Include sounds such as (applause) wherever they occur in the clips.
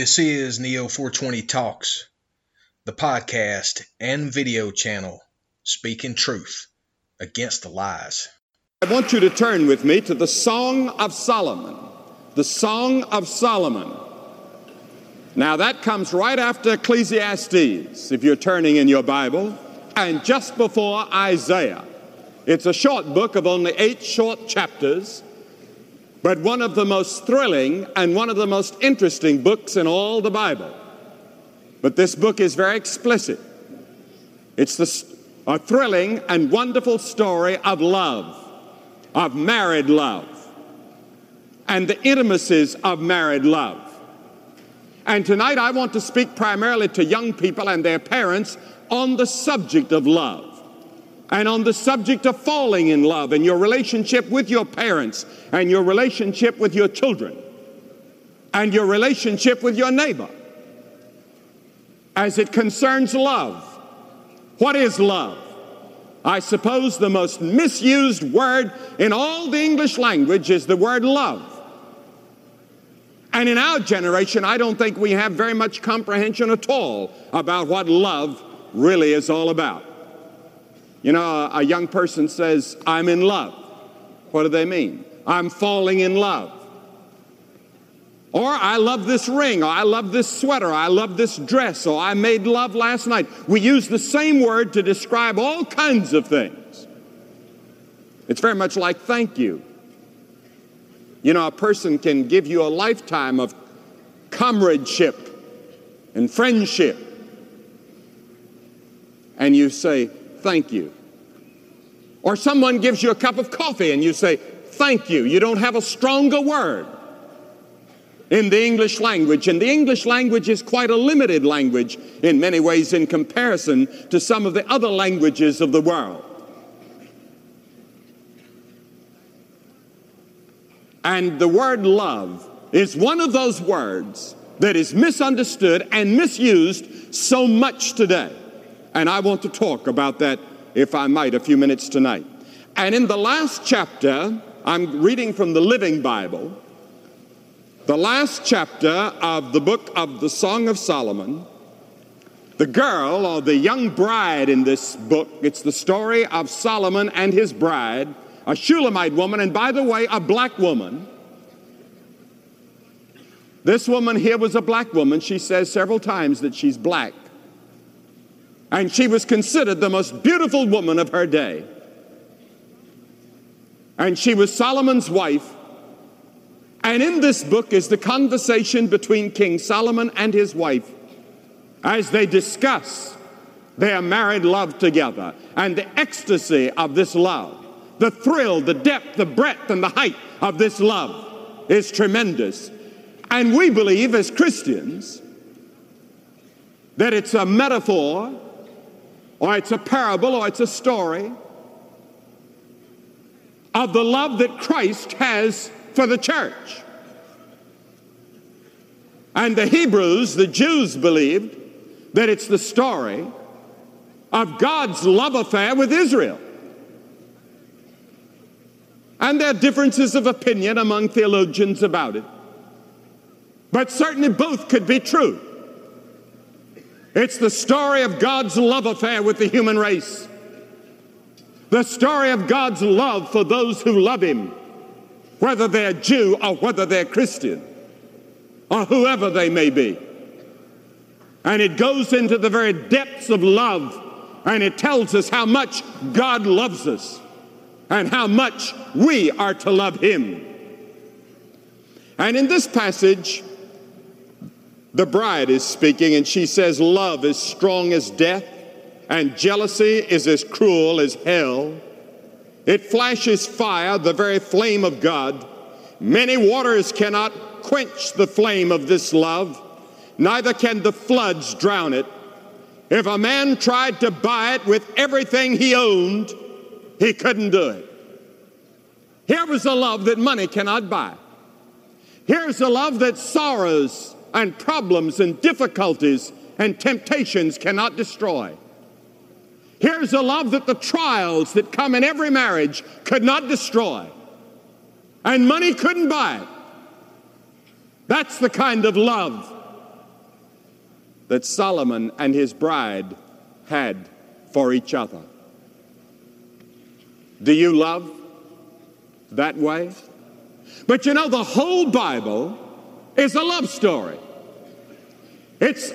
This is Neo 420 Talks, the podcast and video channel speaking truth against the lies. I want you to turn with me to the Song of Solomon. The Song of Solomon. Now, that comes right after Ecclesiastes, if you're turning in your Bible, and just before Isaiah. It's a short book of only eight short chapters, but one of the most thrilling and one of the most interesting books in all the Bible. But this book is very explicit. It's the, a thrilling and wonderful story of love, of married love, and the intimacies of married love. And tonight I want to speak primarily to young people and their parents on the subject of love and on the subject of falling in love and your relationship with your parents and your relationship with your children and your relationship with your neighbor as it concerns love. What is love? I suppose the most misused word in all the English language is the word love. And in our generation, I don't think we have very much comprehension at all about what love really is all about. You know, a young person says, I'm in love. What do they mean? I'm falling in love. Or I love this ring, or I love this sweater, or I love this dress, or I made love last night. We use the same word to describe all kinds of things. It's very much like thank you. You know, a person can give you a lifetime of comradeship and friendship, and you say, thank you. Or someone gives you a cup of coffee and you say, thank you. You don't have a stronger word in the English language. And the English language is quite a limited language in many ways in comparison to some of the other languages of the world. And the word love is one of those words that is misunderstood and misused so much today. And I want to talk about that, if I might, a few minutes tonight. And in the last chapter, I'm reading from the Living Bible, the last chapter of the book of the Song of Solomon. The girl or the young bride in this book, it's the story of Solomon and his bride, a Shulamite woman, and by the way, a black woman. This woman here was a black woman. She says several times that she's black. And she was considered the most beautiful woman of her day. And she was Solomon's wife. And in this book is the conversation between King Solomon and his wife as they discuss their married love together and the ecstasy of this love. The thrill, the depth, the breadth, and the height of this love is tremendous. And we believe as Christians that it's a metaphor or it's a parable, or it's a story of the love that Christ has for the church. And the Hebrews, the Jews, believed that it's the story of God's love affair with Israel. And there are differences of opinion among theologians about it. But certainly both could be true. It's the story of God's love affair with the human race. The story of God's love for those who love Him, whether they're Jew or whether they're Christian, or whoever they may be. And it goes into the very depths of love, and it tells us how much God loves us and how much we are to love Him. And in this passage, the bride is speaking, and she says, Love is strong as death, and jealousy is as cruel as hell. It flashes fire, the very flame of God. Many waters cannot quench the flame of this love, neither can the floods drown it. If a man tried to buy it with everything he owned, he couldn't do it. Here was a love that money cannot buy. Here's a love that sorrows and problems and difficulties and temptations cannot destroy. Here's a love that the trials that come in every marriage could not destroy, and money couldn't buy it. That's the kind of love that Solomon and his bride had for each other. Do you love that way? But you know, the whole Bible is a love story. It's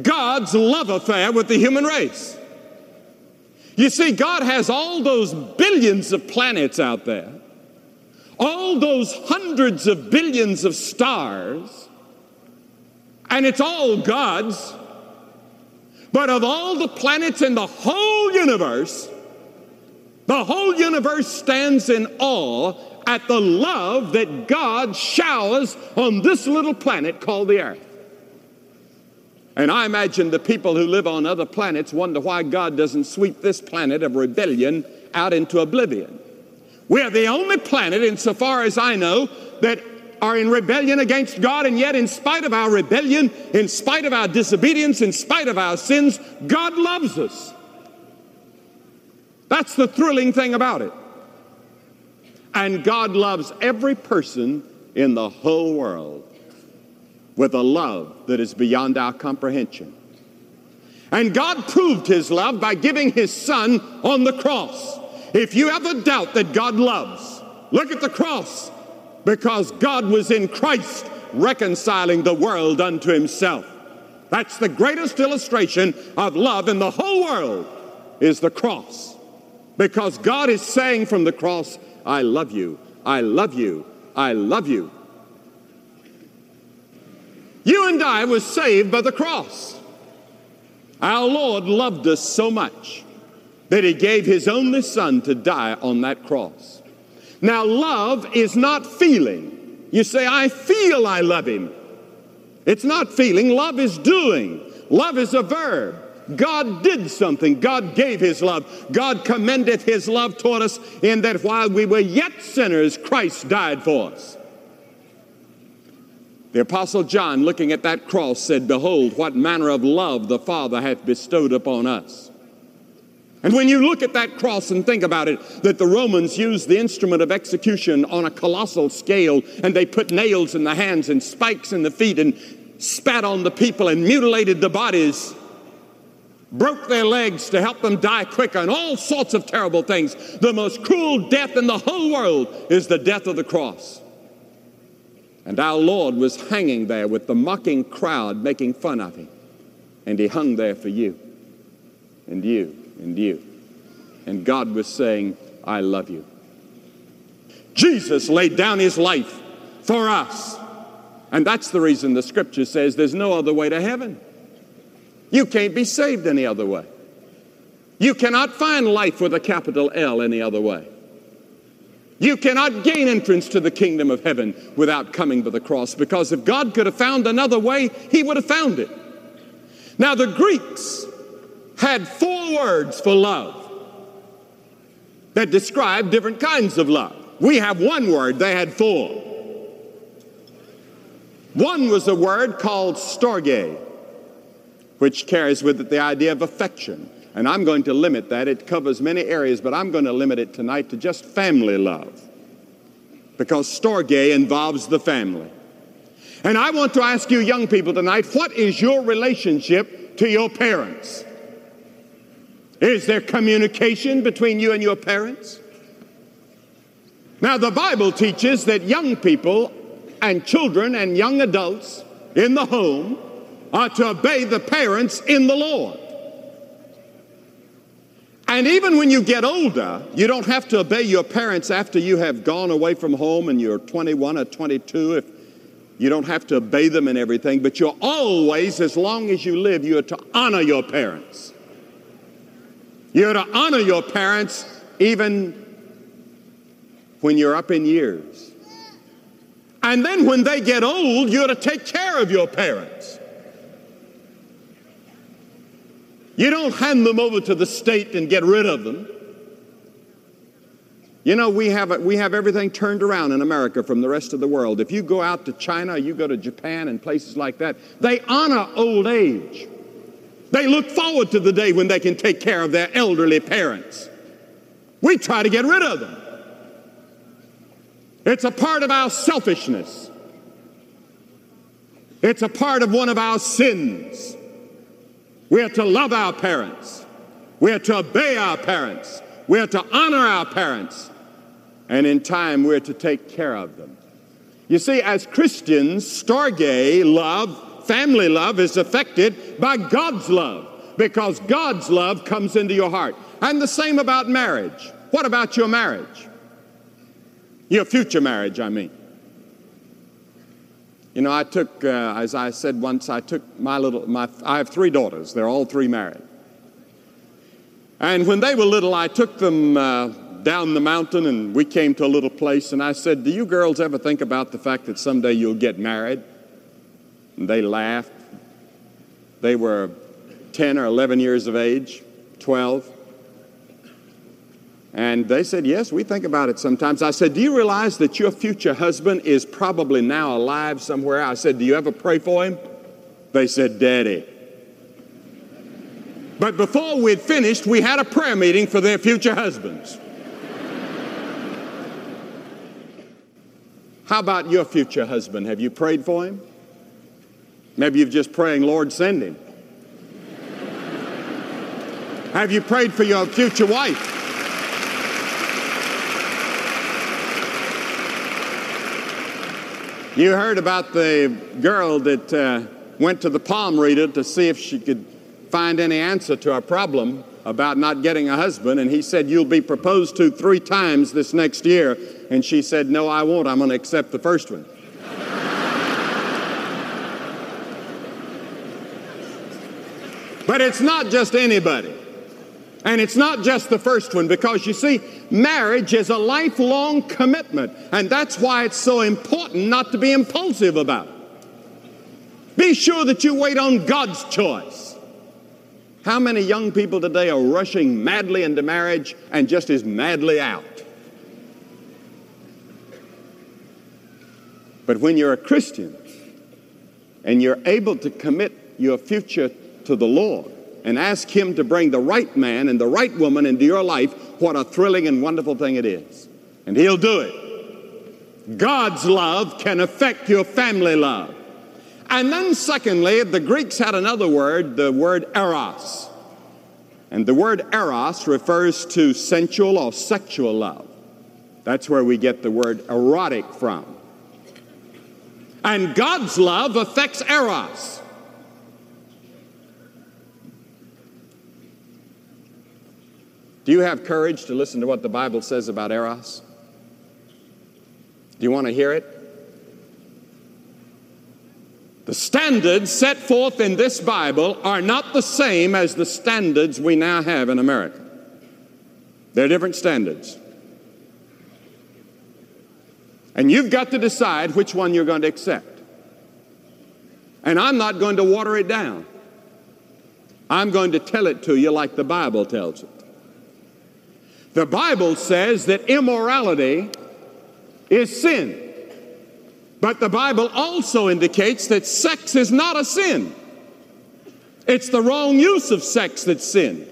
God's love affair with the human race. You see, God has all those billions of planets out there, all those hundreds of billions of stars, and it's all God's. But of all the planets in the whole universe, the whole universe stands in awe at the love that God showers on this little planet called the earth. And I imagine the people who live on other planets wonder why God doesn't sweep this planet of rebellion out into oblivion. We are the only planet, insofar as I know, that are in rebellion against God, and yet, in spite of our rebellion, in spite of our disobedience, in spite of our sins, God loves us. That's the thrilling thing about it. And God loves every person in the whole world with a love that is beyond our comprehension. And God proved his love by giving his son on the cross. If you ever doubt that God loves, look at the cross because God was in Christ reconciling the world unto himself. That's the greatest illustration of love in the whole world is the cross. Because God is saying from the cross, I love you, I love you, I love you. You and I was saved by the cross. Our Lord loved us so much that he gave his only son to die on that cross. Now, love is not feeling. You say, I feel I love him. It's not feeling, love is doing. Love is a verb. God did something. God gave his love. God commendeth his love toward us in that while we were yet sinners, Christ died for us. The Apostle John, looking at that cross, said, Behold, what manner of love the Father hath bestowed upon us. And when you look at that cross and think about it, that the Romans used the instrument of execution on a colossal scale, and they put nails in the hands and spikes in the feet and spat on the people and mutilated the bodies, broke their legs to help them die quicker, and all sorts of terrible things. The most cruel death in the whole world is the death of the cross. And our Lord was hanging there with the mocking crowd making fun of him. And he hung there for you, and you, and you. And God was saying, I love you. Jesus laid down his life for us. And that's the reason the scripture says there's no other way to heaven. You can't be saved any other way. You cannot find life with a capital L any other way. You cannot gain entrance to the kingdom of heaven without coming to the cross because if God could have found another way, He would have found it. Now, the Greeks had four words for love that describe different kinds of love. We have one word, they had four. One was a word called storge, which carries with it the idea of affection. And I'm going to limit that. It covers many areas, but I'm going to limit it tonight to just family love. Because storge involves the family. And I want to ask you, young people, tonight what is your relationship to your parents? Is there communication between you and your parents? Now, the Bible teaches that young people and children and young adults in the home are to obey the parents in the Lord. And even when you get older, you don't have to obey your parents after you have gone away from home and you're 21 or 22. If you don't have to obey them in everything, but you're always, as long as you live, you are to honor your parents. You're to honor your parents even when you're up in years. And then when they get old, you're to take care of your parents. You don't hand them over to the state and get rid of them. You know, we have, we have everything turned around in America from the rest of the world. If you go out to China, you go to Japan and places like that, they honor old age. They look forward to the day when they can take care of their elderly parents. We try to get rid of them. It's a part of our selfishness. It's a part of one of our sins We are to love our parents. We are to obey our parents. We are to honor our parents. And in time, we're to take care of them. You see, as Christians, Storge love, family love, is affected by God's love because God's love comes into your heart. And the same about marriage. What about your marriage? Your future marriage, I mean. You know, I took, uh, as I said once, I took my little, my, I have three daughters. They're all three married. And when they were little, I took them uh, down the mountain and we came to a little place. And I said, Do you girls ever think about the fact that someday you'll get married? And they laughed. They were 10 or 11 years of age, 12. And they said, Yes, we think about it sometimes. I said, Do you realize that your future husband is probably now alive somewhere? I said, Do you ever pray for him? They said, Daddy. But before we'd finished, we had a prayer meeting for their future husbands. How about your future husband? Have you prayed for him? Maybe you're just praying, Lord, send him. Have you prayed for your future wife? You heard about the girl that uh, went to the palm reader to see if she could find any answer to a problem about not getting a husband, and he said, You'll be proposed to three times this next year. And she said, No, I won't. I'm going to accept the first one. (laughs) but it's not just anybody. And it's not just the first one, because you see, marriage is a lifelong commitment. And that's why it's so important not to be impulsive about it. Be sure that you wait on God's choice. How many young people today are rushing madly into marriage and just as madly out? But when you're a Christian and you're able to commit your future to the Lord, and ask Him to bring the right man and the right woman into your life, what a thrilling and wonderful thing it is. And He'll do it. God's love can affect your family love. And then, secondly, the Greeks had another word, the word eros. And the word eros refers to sensual or sexual love. That's where we get the word erotic from. And God's love affects eros. Do you have courage to listen to what the Bible says about Eros? Do you want to hear it? The standards set forth in this Bible are not the same as the standards we now have in America. They're different standards. And you've got to decide which one you're going to accept. And I'm not going to water it down. I'm going to tell it to you like the Bible tells it. The Bible says that immorality is sin. But the Bible also indicates that sex is not a sin. It's the wrong use of sex that's sin.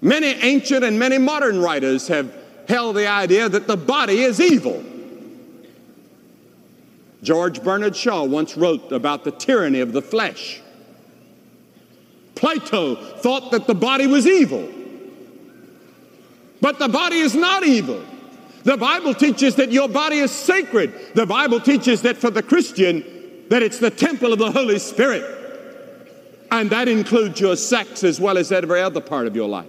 Many ancient and many modern writers have held the idea that the body is evil. George Bernard Shaw once wrote about the tyranny of the flesh. Plato thought that the body was evil. But the body is not evil. The Bible teaches that your body is sacred. The Bible teaches that for the Christian, that it's the temple of the Holy Spirit. And that includes your sex as well as every other part of your life.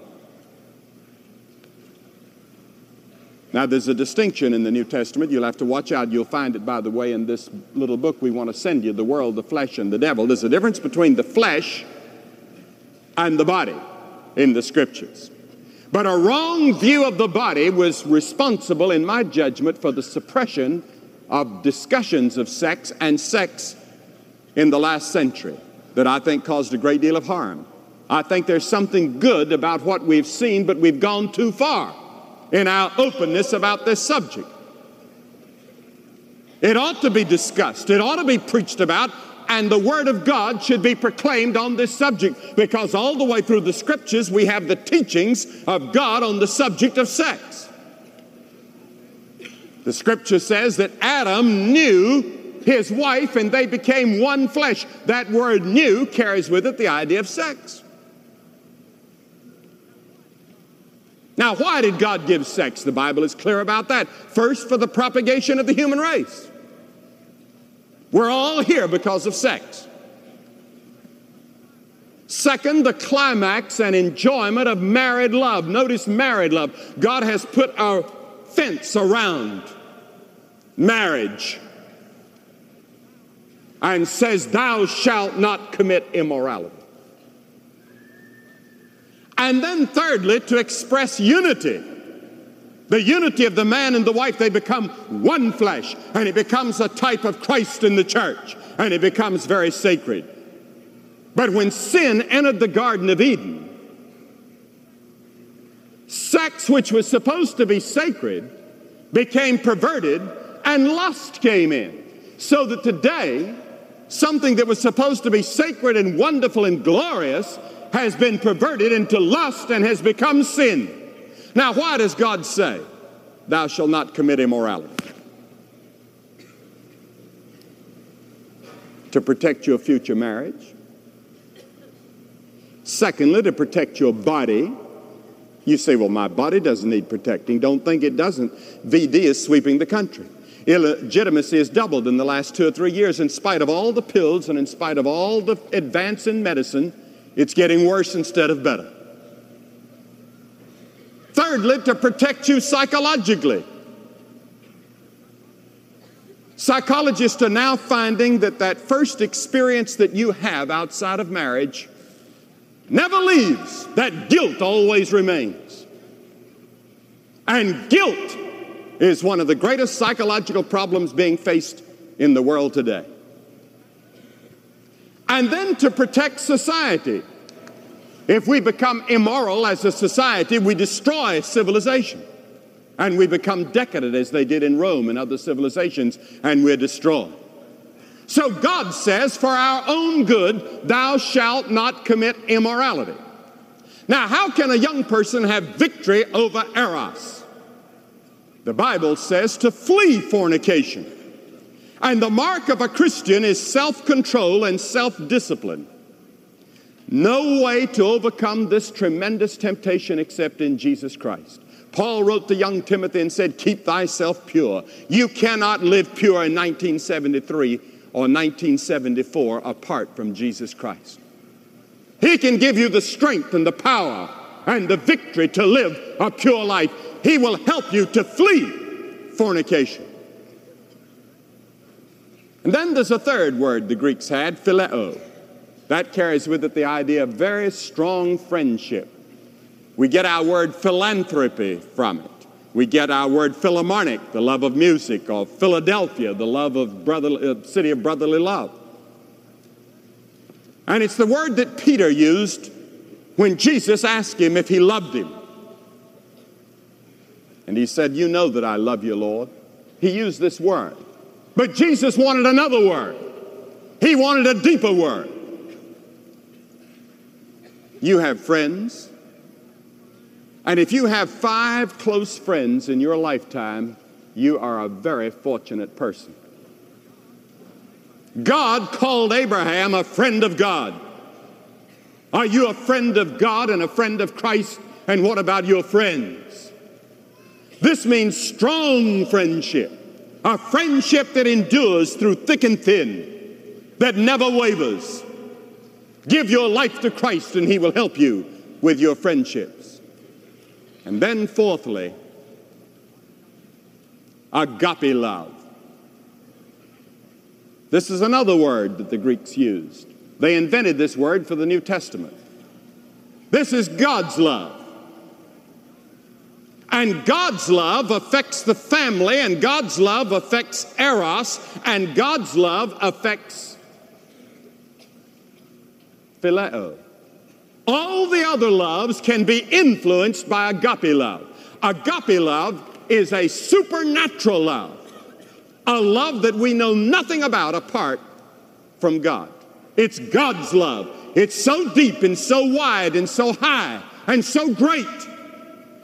Now, there's a distinction in the New Testament. You'll have to watch out. You'll find it, by the way, in this little book we want to send you The World, the Flesh, and the Devil. There's a difference between the flesh and the body in the Scriptures. But a wrong view of the body was responsible, in my judgment, for the suppression of discussions of sex and sex in the last century that I think caused a great deal of harm. I think there's something good about what we've seen, but we've gone too far in our openness about this subject. It ought to be discussed, it ought to be preached about, and the Word of God should be proclaimed on this subject because all the way through the Scriptures we have the teachings of God on the subject of sex. The Scripture says that Adam knew his wife and they became one flesh. That word "knew" carries with it the idea of sex. Now, why did God give sex? The Bible is clear about that. First, for the propagation of the human race. We're all here because of sex. Second, the climax and enjoyment of married love. Notice married love. God has put a fence around marriage and says, Thou shalt not commit immorality. And then, thirdly, to express unity. The unity of the man and the wife, they become one flesh, and it becomes a type of Christ in the church, and it becomes very sacred. But when sin entered the Garden of Eden, sex, which was supposed to be sacred, became perverted, and lust came in. So that today, something that was supposed to be sacred and wonderful and glorious has been perverted into lust and has become sin. Now, why does God say, Thou shalt not commit immorality? To protect your future marriage. Secondly, to protect your body. You say, Well, my body doesn't need protecting. Don't think it doesn't. VD is sweeping the country. Illegitimacy has doubled in the last two or three years in spite of all the pills and in spite of all the advance in medicine. It's getting worse instead of better. Thirdly, to protect you psychologically. Psychologists are now finding that that first experience that you have outside of marriage never leaves. That guilt always remains. And guilt is one of the greatest psychological problems being faced in the world today and then to protect society. If we become immoral as a society, we destroy civilization. And we become decadent as they did in Rome and other civilizations, and we're destroyed. So God says, For our own good, thou shalt not commit immorality. Now, how can a young person have victory over Eros? The Bible says to flee fornication. And the mark of a Christian is self control and self discipline. No way to overcome this tremendous temptation except in Jesus Christ. Paul wrote to young Timothy and said, Keep thyself pure. You cannot live pure in 1973 or 1974 apart from Jesus Christ. He can give you the strength and the power and the victory to live a pure life. He will help you to flee fornication. And then there's a third word the Greeks had, phileo. That carries with it the idea of very strong friendship. We get our word philanthropy from it. We get our word philharmonic, the love of music, or Philadelphia, the love of brotherly, uh, city of brotherly love. And it's the word that Peter used when Jesus asked him if he loved him. And he said, You know that I love you, Lord. He used this word. But Jesus wanted another word. He wanted a deeper word. You have friends. And if you have five close friends in your lifetime, you are a very fortunate person. God called Abraham a friend of God. Are you a friend of God and a friend of Christ? And what about your friends? This means strong friendship a friendship that endures through thick and thin, that never wavers. Give your life to Christ and He will help you with your friendships. And then, fourthly, agape love. This is another word that the Greeks used. They invented this word for the New Testament. This is God's love. And God's love affects the family, and God's love affects Eros, and God's love affects Phileo. All the other loves can be influenced by agape love. Agape love is a supernatural love, a love that we know nothing about apart from God. It's God's love. It's so deep and so wide and so high and so great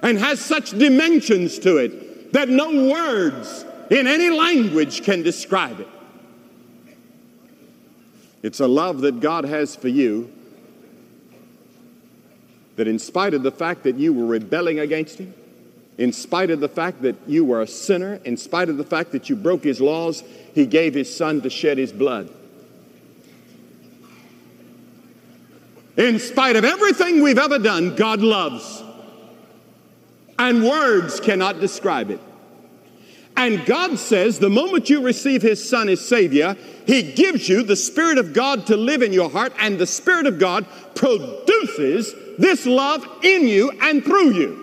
and has such dimensions to it that no words in any language can describe it. It's a love that God has for you that, in spite of the fact that you were rebelling against Him, in spite of the fact that you were a sinner, in spite of the fact that you broke His laws, He gave His Son to shed His blood. In spite of everything we've ever done, God loves. And words cannot describe it. And God says the moment you receive His Son as Savior, He gives you the Spirit of God to live in your heart, and the Spirit of God produces this love in you and through you.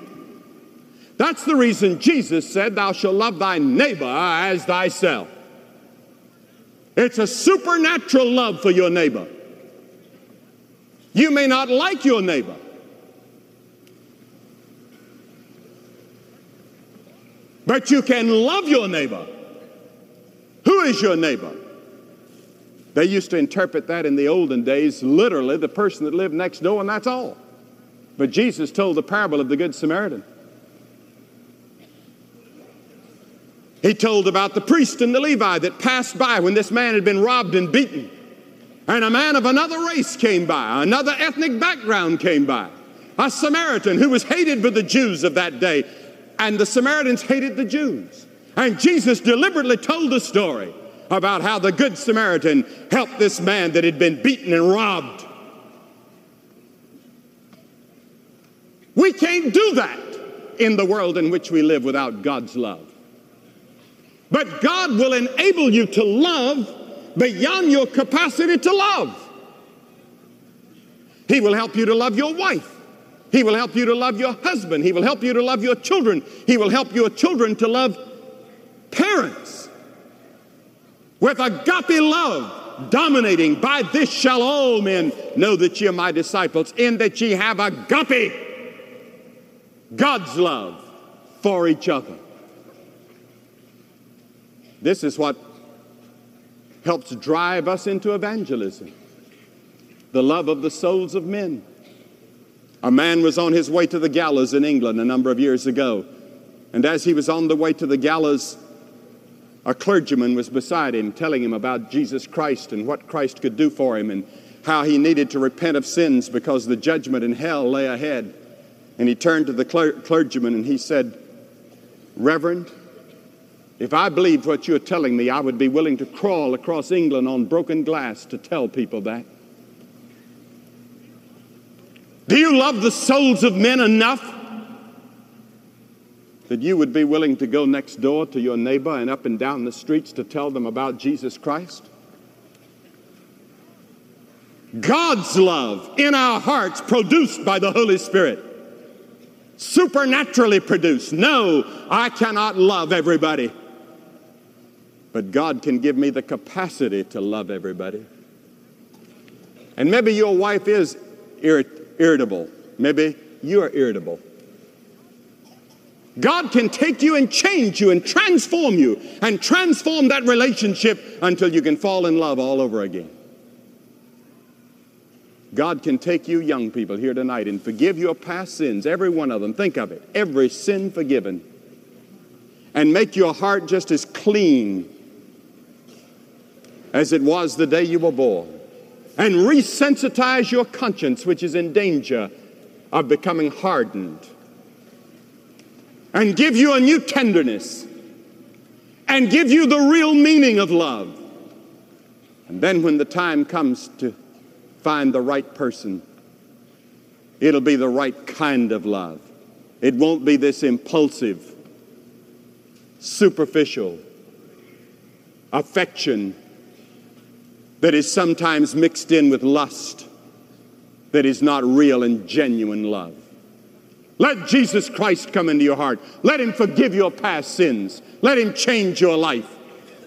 That's the reason Jesus said, Thou shalt love thy neighbor as thyself. It's a supernatural love for your neighbor. You may not like your neighbor. But you can love your neighbor. Who is your neighbor? They used to interpret that in the olden days, literally the person that lived next door, and that's all. But Jesus told the parable of the Good Samaritan. He told about the priest and the Levi that passed by when this man had been robbed and beaten. And a man of another race came by, another ethnic background came by, a Samaritan who was hated by the Jews of that day. And the Samaritans hated the Jews. And Jesus deliberately told the story about how the Good Samaritan helped this man that had been beaten and robbed. We can't do that in the world in which we live without God's love. But God will enable you to love beyond your capacity to love. He will help you to love your wife. He will help you to love your husband. He will help you to love your children. He will help your children to love parents with agape love dominating. By this shall all men know that ye are my disciples, in that ye have agape, God's love for each other. This is what helps drive us into evangelism the love of the souls of men. A man was on his way to the gallows in England a number of years ago, and as he was on the way to the gallows, a clergyman was beside him telling him about Jesus Christ and what Christ could do for him and how he needed to repent of sins because the judgment in hell lay ahead. And he turned to the clergyman and he said, Reverend, if I believed what you're telling me, I would be willing to crawl across England on broken glass to tell people that. Do you love the souls of men enough that you would be willing to go next door to your neighbor and up and down the streets to tell them about Jesus Christ? God's love in our hearts, produced by the Holy Spirit, supernaturally produced. No, I cannot love everybody. But God can give me the capacity to love everybody. And maybe your wife is irrit- irritable. Maybe you are irritable. God can take you and change you and transform you and transform that relationship until you can fall in love all over again. God can take you, young people, here tonight and forgive your past sins, every one of them. Think of it every sin forgiven. And make your heart just as clean as it was the day you were born, and resensitize your conscience, which is in danger of becoming hardened, and give you a new tenderness, and give you the real meaning of love. And then, when the time comes to find the right person, it'll be the right kind of love. It won't be this impulsive, superficial affection that is sometimes mixed in with lust that is not real and genuine love. Let Jesus Christ come into your heart. Let Him forgive your past sins. Let Him change your life.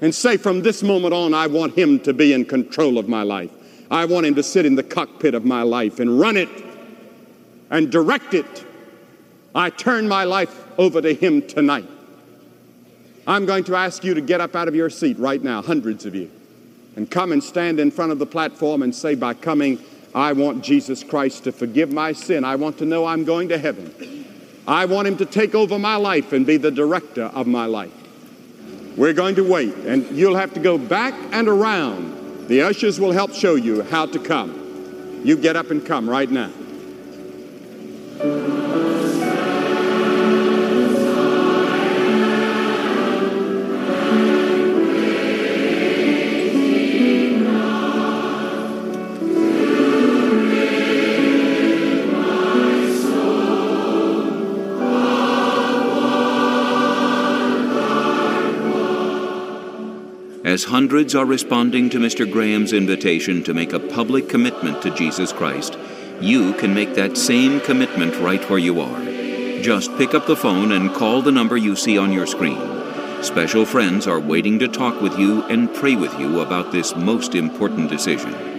And say, from this moment on, I want Him to be in control of my life. I want Him to sit in the cockpit of my life and run it and direct it. I turn my life over to Him tonight. I'm going to ask you to get up out of your seat right now, hundreds of you and come and stand in front of the platform and say, by coming, I want Jesus Christ to forgive my sin. I want to know I'm going to heaven. I want Him to take over my life and be the director of my life. We're going to wait, and you'll have to go back and around The ushers will help show you how to come. You get up and come right now. Hundreds are responding to Mr. Graham's invitation to make a public commitment to Jesus Christ, you can make that same commitment right where you are. Just pick up the phone and call the number you see on your screen. Special friends are waiting to talk with you and pray with you about this most important decision.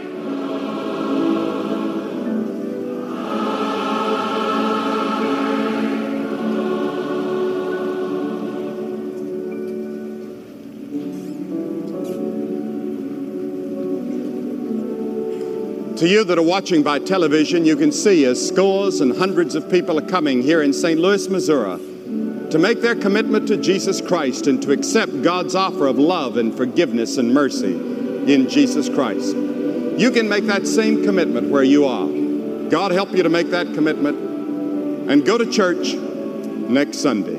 To you that are watching by television, you can see as scores and hundreds of people are coming here in St. Louis, Missouri, to make their commitment to Jesus Christ and to accept God's offer of love and forgiveness and mercy in Jesus Christ. You can make that same commitment where you are. God help you to make that commitment and go to church next Sunday.